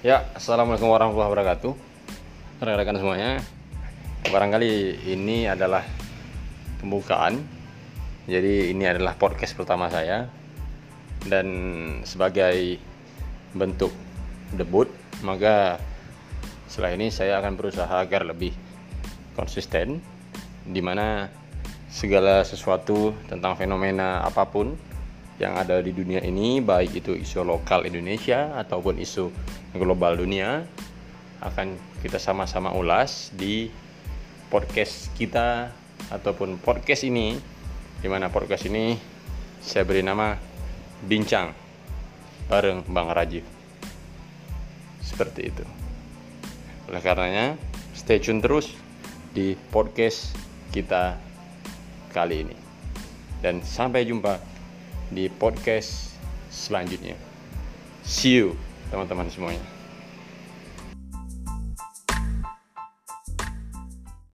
Ya, assalamualaikum warahmatullahi wabarakatuh. Rekan-rekan semuanya, barangkali ini adalah pembukaan. Jadi ini adalah podcast pertama saya dan sebagai bentuk debut, maka setelah ini saya akan berusaha agar lebih konsisten di mana segala sesuatu tentang fenomena apa pun yang ada di dunia ini baik itu isu lokal Indonesia ataupun isu global dunia akan kita sama-sama ulas di podcast kita ataupun podcast ini di mana podcast ini saya beri nama bincang bareng Bang Rajiv. Seperti itu. Oleh karenanya stay tune terus di podcast kita kali ini. Dan sampai jumpa di podcast selanjutnya. See you teman-teman semuanya.